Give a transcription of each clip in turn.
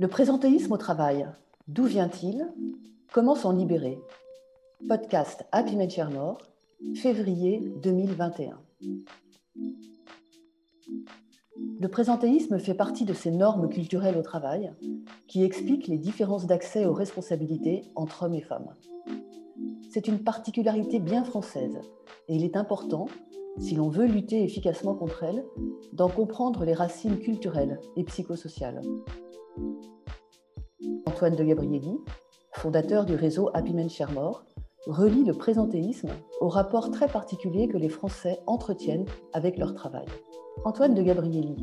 Le présentéisme au travail, d'où vient-il? Comment s'en libérer? Podcast Happy Med Chermore, février 2021. Le présentéisme fait partie de ces normes culturelles au travail qui expliquent les différences d'accès aux responsabilités entre hommes et femmes. C'est une particularité bien française et il est important, si l'on veut lutter efficacement contre elle, d'en comprendre les racines culturelles et psychosociales. Antoine de Gabrielli, fondateur du réseau Happy Men Chermore, relie le présentéisme au rapport très particulier que les Français entretiennent avec leur travail. Antoine de Gabrielli,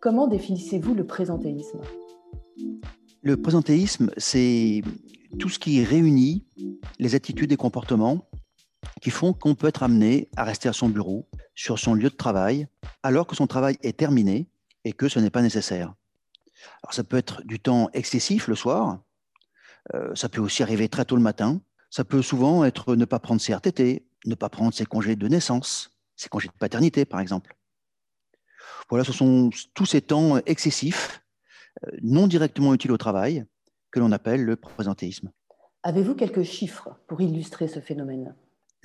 comment définissez-vous le présentéisme? Le présentéisme, c'est tout ce qui réunit les attitudes et comportements qui font qu'on peut être amené à rester à son bureau, sur son lieu de travail, alors que son travail est terminé et que ce n'est pas nécessaire. Alors ça peut être du temps excessif le soir, euh, ça peut aussi arriver très tôt le matin, ça peut souvent être ne pas prendre ses RTT, ne pas prendre ses congés de naissance, ses congés de paternité par exemple. Voilà, ce sont tous ces temps excessifs, euh, non directement utiles au travail, que l'on appelle le présentéisme. Avez-vous quelques chiffres pour illustrer ce phénomène?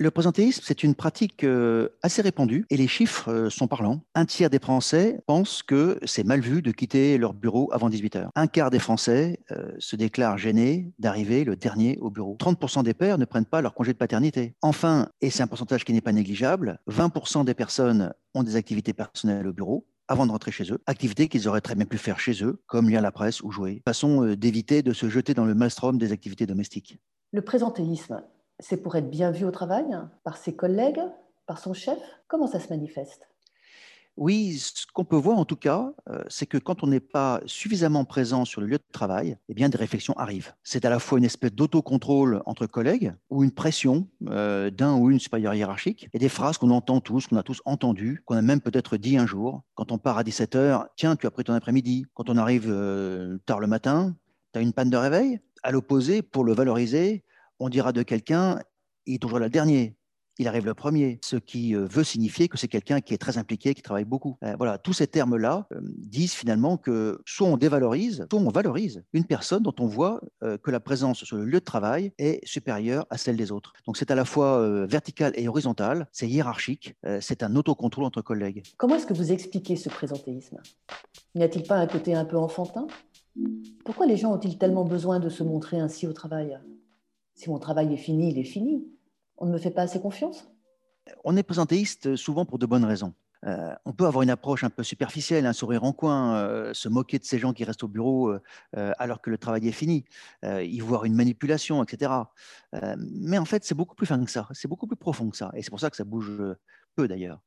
Le présentéisme, c'est une pratique euh, assez répandue et les chiffres euh, sont parlants. Un tiers des Français pensent que c'est mal vu de quitter leur bureau avant 18 heures. Un quart des Français euh, se déclarent gênés d'arriver le dernier au bureau. 30% des pères ne prennent pas leur congé de paternité. Enfin, et c'est un pourcentage qui n'est pas négligeable, 20% des personnes ont des activités personnelles au bureau avant de rentrer chez eux, activités qu'ils auraient très bien pu faire chez eux, comme lire la presse ou jouer, façon d'éviter de se jeter dans le maelstrom des activités domestiques. Le présentéisme, c'est pour être bien vu au travail, par ses collègues, par son chef? Comment ça se manifeste? Oui, ce qu'on peut voir en tout cas, euh, c'est que quand on n'est pas suffisamment présent sur le lieu de travail, eh bien des réflexions arrivent. C'est à la fois une espèce d'autocontrôle entre collègues ou une pression euh, d'un ou une supérieure hiérarchique et des phrases qu'on entend tous, qu'on a tous entendues, qu'on a même peut-être dit un jour. Quand on part à 17h, tiens, tu as pris ton après-midi. Quand on arrive euh, tard le matin, tu as une panne de réveil? À l'opposé, pour le valoriser, on dira de quelqu'un, il est toujours le dernier. Il arrive le premier, ce qui euh, veut signifier que c'est quelqu'un qui est très impliqué, qui travaille beaucoup. Euh, voilà, tous ces termes-là euh, disent finalement que soit on dévalorise, soit on valorise une personne dont on voit que la présence sur le lieu de travail est supérieure à celle des autres. Donc c'est à la fois vertical et horizontal, c'est hiérarchique, c'est un autocontrôle entre collègues. Comment est-ce que vous expliquez ce présentéisme? N'y a-t-il pas un côté un peu enfantin? Pourquoi les gens ont-ils tellement besoin de se montrer ainsi au travail? Si mon travail est fini, il est fini. On ne me fait pas assez confiance On est présentéiste souvent pour de bonnes raisons. Euh, on peut avoir une approche un peu superficielle, un sourire en coin, euh, se moquer de ces gens qui restent au bureau euh, alors que le travail est fini, y voir une manipulation, etc. mais en fait, c'est beaucoup plus fin que ça, c'est beaucoup plus profond que ça. Et c'est pour ça que ça bouge peu d'ailleurs.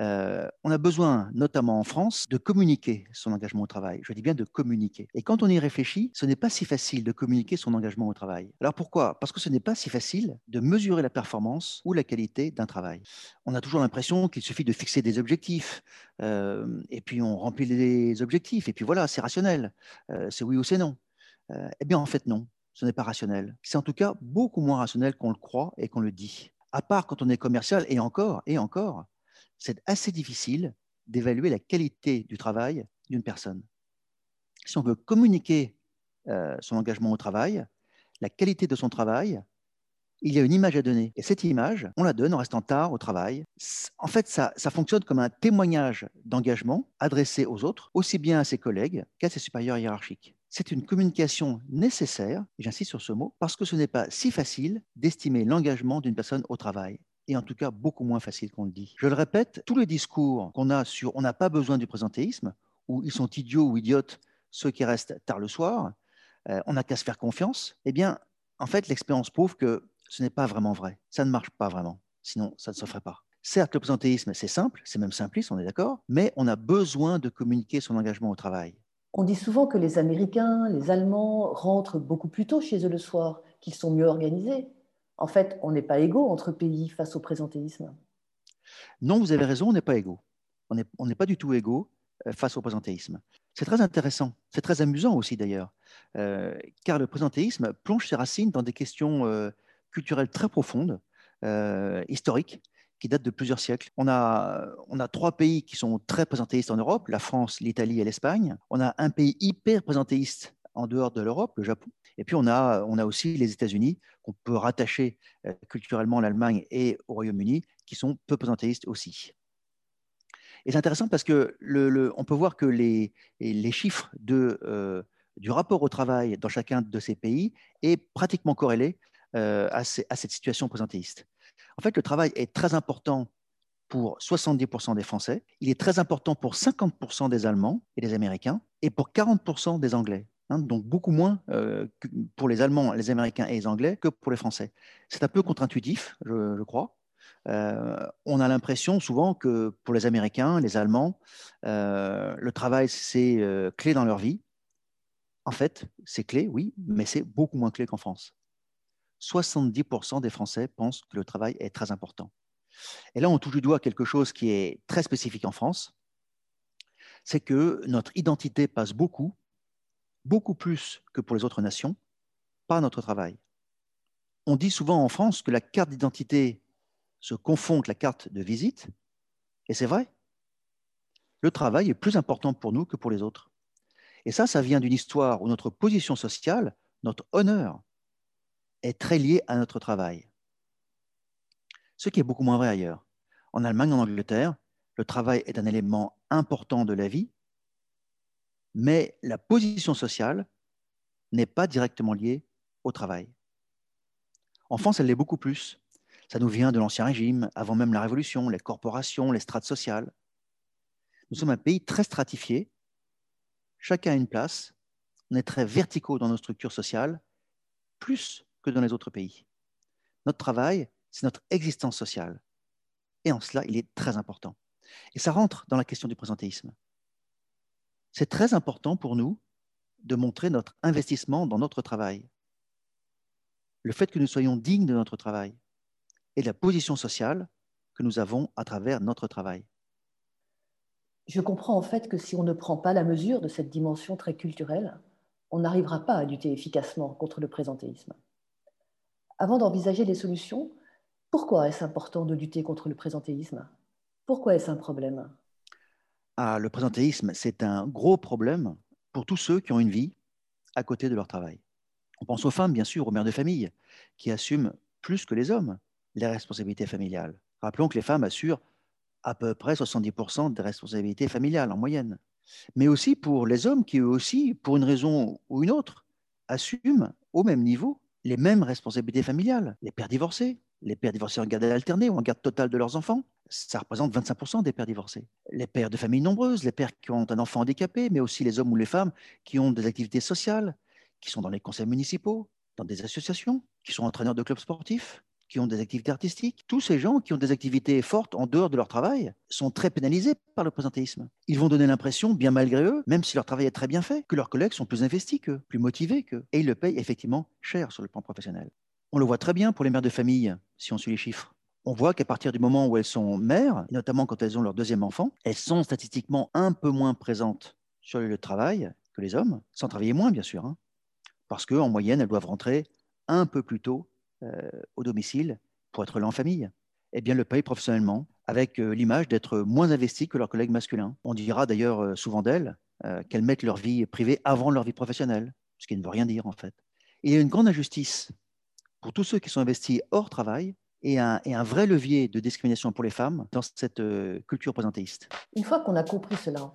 Euh, on a besoin, notamment en France, de communiquer son engagement au travail. Je dis bien de communiquer. Et quand on y réfléchit, ce n'est pas si facile de communiquer son engagement au travail. Alors pourquoi? Parce que ce n'est pas si facile de mesurer la performance ou la qualité d'un travail. On a toujours l'impression qu'il suffit de fixer des objectifs, euh, et puis on remplit les objectifs, et puis voilà, c'est rationnel. Euh, c'est oui ou c'est non. eh bien, en fait, non. Ce n'est pas rationnel. C'est en tout cas beaucoup moins rationnel qu'on le croit et qu'on le dit. À part quand on est commercial, et encore, et encore, c'est assez difficile d'évaluer la qualité du travail d'une personne. Si on veut communiquer euh, son engagement au travail, la qualité de son travail, il y a une image à donner. Et cette image, on la donne en restant tard au travail. En fait, ça, ça fonctionne comme un témoignage d'engagement adressé aux autres, aussi bien à ses collègues qu'à ses supérieurs hiérarchiques. C'est une communication nécessaire, j'insiste sur ce mot, parce que ce n'est pas si facile d'estimer l'engagement d'une personne au travail et en tout cas beaucoup moins facile qu'on le dit. Je le répète, tous les discours qu'on a sur on n'a pas besoin du présentéisme, ou ils sont idiots ou idiotes ceux qui restent tard le soir, euh, on n'a qu'à se faire confiance, eh bien, en fait, l'expérience prouve que ce n'est pas vraiment vrai. Ça ne marche pas vraiment, sinon ça ne se ferait pas. Certes, le présentéisme, c'est simple, c'est même simpliste, on est d'accord, mais on a besoin de communiquer son engagement au travail. On dit souvent que les Américains, les Allemands rentrent beaucoup plus tôt chez eux le soir, qu'ils sont mieux organisés. En fait, on n'est pas égaux entre pays face au présentéisme. Non, vous avez raison, on n'est pas égaux. On n'est pas du tout égaux euh, face au présentéisme. C'est très intéressant, c'est très amusant aussi d'ailleurs, euh, car le présentéisme plonge ses racines dans des questions euh, culturelles très profondes, historiques, qui datent de plusieurs siècles. On a, on a trois pays qui sont très présentéistes en Europe, la France, l'Italie et l'Espagne. On a un pays hyper présentéiste en dehors de l'Europe, le Japon. Et puis on a, on a aussi les États-Unis qu'on peut rattacher culturellement à l'Allemagne et au Royaume-Uni, qui sont peu présentéistes aussi. Et c'est intéressant parce que on peut voir que les, les chiffres de, du rapport au travail dans chacun de ces pays est pratiquement corrélé à, à, cette situation présentéiste. En fait, le travail est très important pour 70% des Français, il est très important pour 50% des Allemands et des Américains, et pour 40% des Anglais. Hein, donc beaucoup moins euh, pour les Allemands, les Américains et les Anglais que pour les Français. C'est un peu contre-intuitif, je, crois. Euh, on a l'impression souvent que pour les Américains, les Allemands, euh, le travail, c'est clé dans leur vie. En fait, c'est clé, oui, mais c'est beaucoup moins clé qu'en France. 70% des Français pensent que le travail est très important. Et là, on touche du doigt quelque chose qui est très spécifique en France, c'est que notre identité passe beaucoup, beaucoup plus que pour les autres nations, par notre travail. On dit souvent en France que la carte d'identité se confond avec la carte de visite, et c'est vrai. Le travail est plus important pour nous que pour les autres. Et ça, ça vient d'une histoire où notre position sociale, notre honneur, est très lié à notre travail ce qui est beaucoup moins vrai ailleurs. En Allemagne, en Angleterre, le travail est un élément important de la vie, mais la position sociale n'est pas directement liée au travail. En France, elle l'est beaucoup plus. Ça nous vient de l'Ancien Régime, avant même la Révolution, les corporations, les strates sociales. Nous sommes un pays très stratifié. Chacun a une place. On est très verticaux dans nos structures sociales, plus que dans les autres pays. Notre travail c'est notre existence sociale. Et en cela, il est très important. Et ça rentre dans la question du présentéisme. C'est très important pour nous de montrer notre investissement dans notre travail. Le fait que nous soyons dignes de notre travail et de la position sociale que nous avons à travers notre travail. Je comprends en fait que si on ne prend pas la mesure de cette dimension très culturelle, on n'arrivera pas à lutter efficacement contre le présentéisme. Avant d'envisager les solutions, pourquoi est-ce important de lutter contre le présentéisme? Pourquoi est-ce un problème? Ah, Le présentéisme, c'est un gros problème pour tous ceux qui ont une vie à côté de leur travail. On pense aux femmes, bien sûr, aux mères de famille, qui assument plus que les hommes les responsabilités familiales. Rappelons que les femmes assurent à peu près 70% des responsabilités familiales en moyenne. Mais aussi pour les hommes qui, eux aussi, pour une raison ou une autre, assument au même niveau les mêmes responsabilités familiales. Les pères divorcés, les pères divorcés en garde alternée ou en garde totale de leurs enfants, ça représente 25% des pères divorcés. Les pères de familles nombreuses, les pères qui ont un enfant handicapé, mais aussi les hommes ou les femmes qui ont des activités sociales, qui sont dans les conseils municipaux, dans des associations, qui sont entraîneurs de clubs sportifs, qui ont des activités artistiques. Tous ces gens qui ont des activités fortes en dehors de leur travail sont très pénalisés par le présentéisme. Ils vont donner l'impression, bien malgré eux, même si leur travail est très bien fait, que leurs collègues sont plus investis qu'eux, plus motivés qu'eux. Et ils le payent effectivement cher sur le plan professionnel. On le voit très bien pour les mères de famille, si on suit les chiffres. On voit qu'à partir du moment où elles sont mères, notamment quand elles ont leur deuxième enfant, elles sont statistiquement un peu moins présentes sur le lieu de travail que les hommes, sans travailler moins bien sûr, hein. parce qu'en moyenne, elles doivent rentrer un peu plus tôt euh, au domicile pour être là en famille. Eh bien, le paye professionnellement, avec euh, l'image d'être moins investies que leurs collègues masculins. On dira d'ailleurs euh, souvent d'elles qu'elles mettent leur vie privée avant leur vie professionnelle, ce qui ne veut rien dire en fait. il y a une grande injustice pour tous ceux qui sont investis hors travail et un, un vrai levier de discrimination pour les femmes dans cette euh, culture présentéiste. Une fois qu'on a compris cela,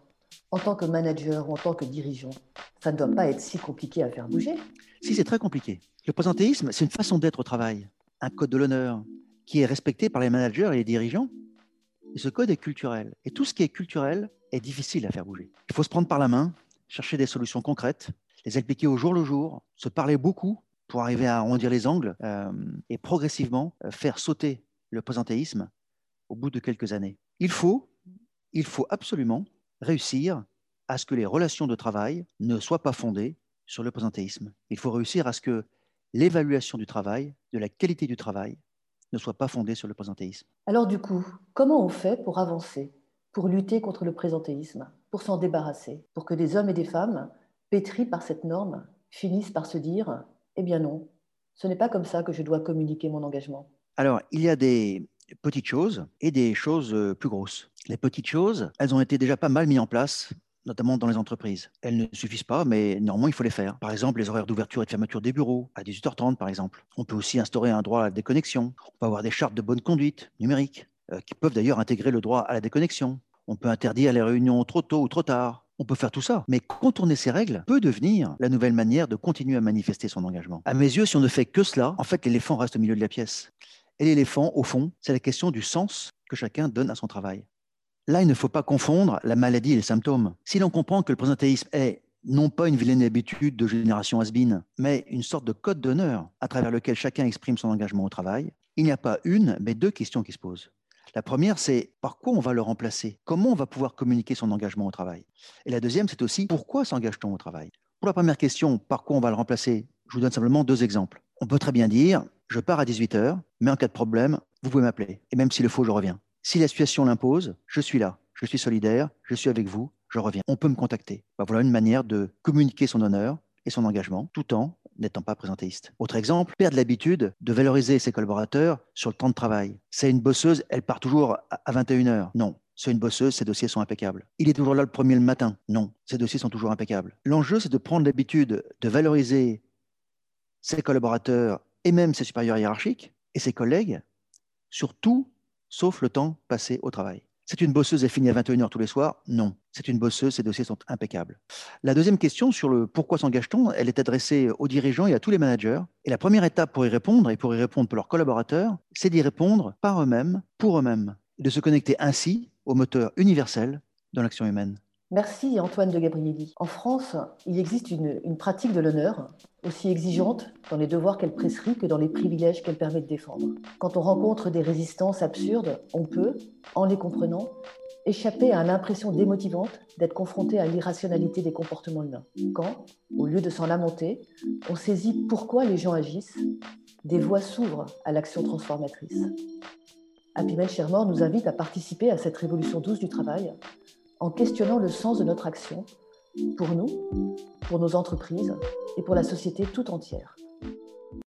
en tant que manager ou en tant que dirigeant, ça ne doit pas être si compliqué à faire bouger. Si, c'est très compliqué. Le présentéisme, c'est une façon d'être au travail, un code de l'honneur qui est respecté par les managers et les dirigeants. Et ce code est culturel. Et tout ce qui est culturel est difficile à faire bouger. Il faut se prendre par la main, chercher des solutions concrètes, les appliquer au jour le jour, se parler beaucoup pour arriver à arrondir les angles euh, et progressivement euh, faire sauter le présentéisme au bout de quelques années. Il faut, il faut absolument réussir à ce que les relations de travail ne soient pas fondées sur le présentéisme. Il faut réussir à ce que l'évaluation du travail, de la qualité du travail, ne soit pas fondée sur le présentéisme. Alors du coup, comment on fait pour avancer, pour lutter contre le présentéisme, pour s'en débarrasser, pour que des hommes et des femmes, pétris par cette norme, finissent par se dire eh bien non, ce n'est pas comme ça que je dois communiquer mon engagement. Alors, il y a des petites choses et des choses euh, plus grosses. Les petites choses, elles ont été déjà pas mal mises en place notamment dans les entreprises. Elles ne suffisent pas, mais néanmoins, il faut les faire. Par exemple, les horaires d'ouverture et de fermeture des bureaux, à 18h30 par exemple. On peut aussi instaurer un droit à la déconnexion. On peut avoir des chartes de bonne conduite numériques, euh, qui peuvent d'ailleurs intégrer le droit à la déconnexion. On peut interdire les réunions trop tôt ou trop tard. On peut faire tout ça, mais contourner ces règles peut devenir la nouvelle manière de continuer à manifester son engagement. À mes yeux, si on ne fait que cela, en fait, l'éléphant reste au milieu de la pièce. Et l'éléphant, au fond, c'est la question du sens que chacun donne à son travail. Là, il ne faut pas confondre la maladie et les symptômes. Si l'on comprend que le présentéisme est non pas une vilaine habitude de génération has mais une sorte de code d'honneur à travers lequel chacun exprime son engagement au travail, il n'y a pas une, mais deux questions qui se posent. La première, c'est par quoi on va le remplacer? Comment on va pouvoir communiquer son engagement au travail? Et la deuxième, c'est aussi pourquoi s'engage-t-on au travail? Pour la première question, par quoi on va le remplacer? Je vous donne simplement deux exemples. On peut très bien dire, je pars à 18h, mais en cas de problème, vous pouvez m'appeler. Et même s'il le faut, je reviens. Si la situation l'impose, je suis là, je suis solidaire, je suis avec vous, je reviens. On peut me contacter. Bah, voilà une manière de communiquer son honneur et son engagement tout en n'étant pas présentéiste. Autre exemple, perdre l'habitude de valoriser ses collaborateurs sur le temps de travail. C'est une bosseuse, elle part toujours à 21h. Non, c'est une bosseuse, ses dossiers sont impeccables. Il est toujours là le premier le matin. Non, ses dossiers sont toujours impeccables. L'enjeu, c'est de prendre l'habitude de valoriser ses collaborateurs et même ses supérieurs hiérarchiques et ses collègues sur tout sauf le temps passé au travail. C'est une bosseuse, elle finit à 21h tous les soirs? Non. C'est une bosseuse, ses dossiers sont impeccables. La deuxième question sur le pourquoi s'engage-t-on, elle est adressée aux dirigeants et à tous les managers. Et la première étape pour y répondre, et pour y répondre pour leurs collaborateurs, c'est d'y répondre par eux-mêmes, pour eux-mêmes, de se connecter ainsi au moteur universel de l'action humaine. Merci Antoine de Gabrielli. En France, il existe une, pratique de l'honneur aussi exigeante dans les devoirs qu'elle prescrit que dans les privilèges qu'elle permet de défendre. Quand on rencontre des résistances absurdes, on peut, en les comprenant, échapper à l'impression démotivante d'être confronté à l'irrationalité des comportements humains. Quand, au lieu de s'en lamenter, on saisit pourquoi les gens agissent, des voies s'ouvrent à l'action transformatrice. Happy Shermore nous invite à participer à cette révolution douce du travail en questionnant le sens de notre action pour nous, pour nos entreprises et pour la société tout entière.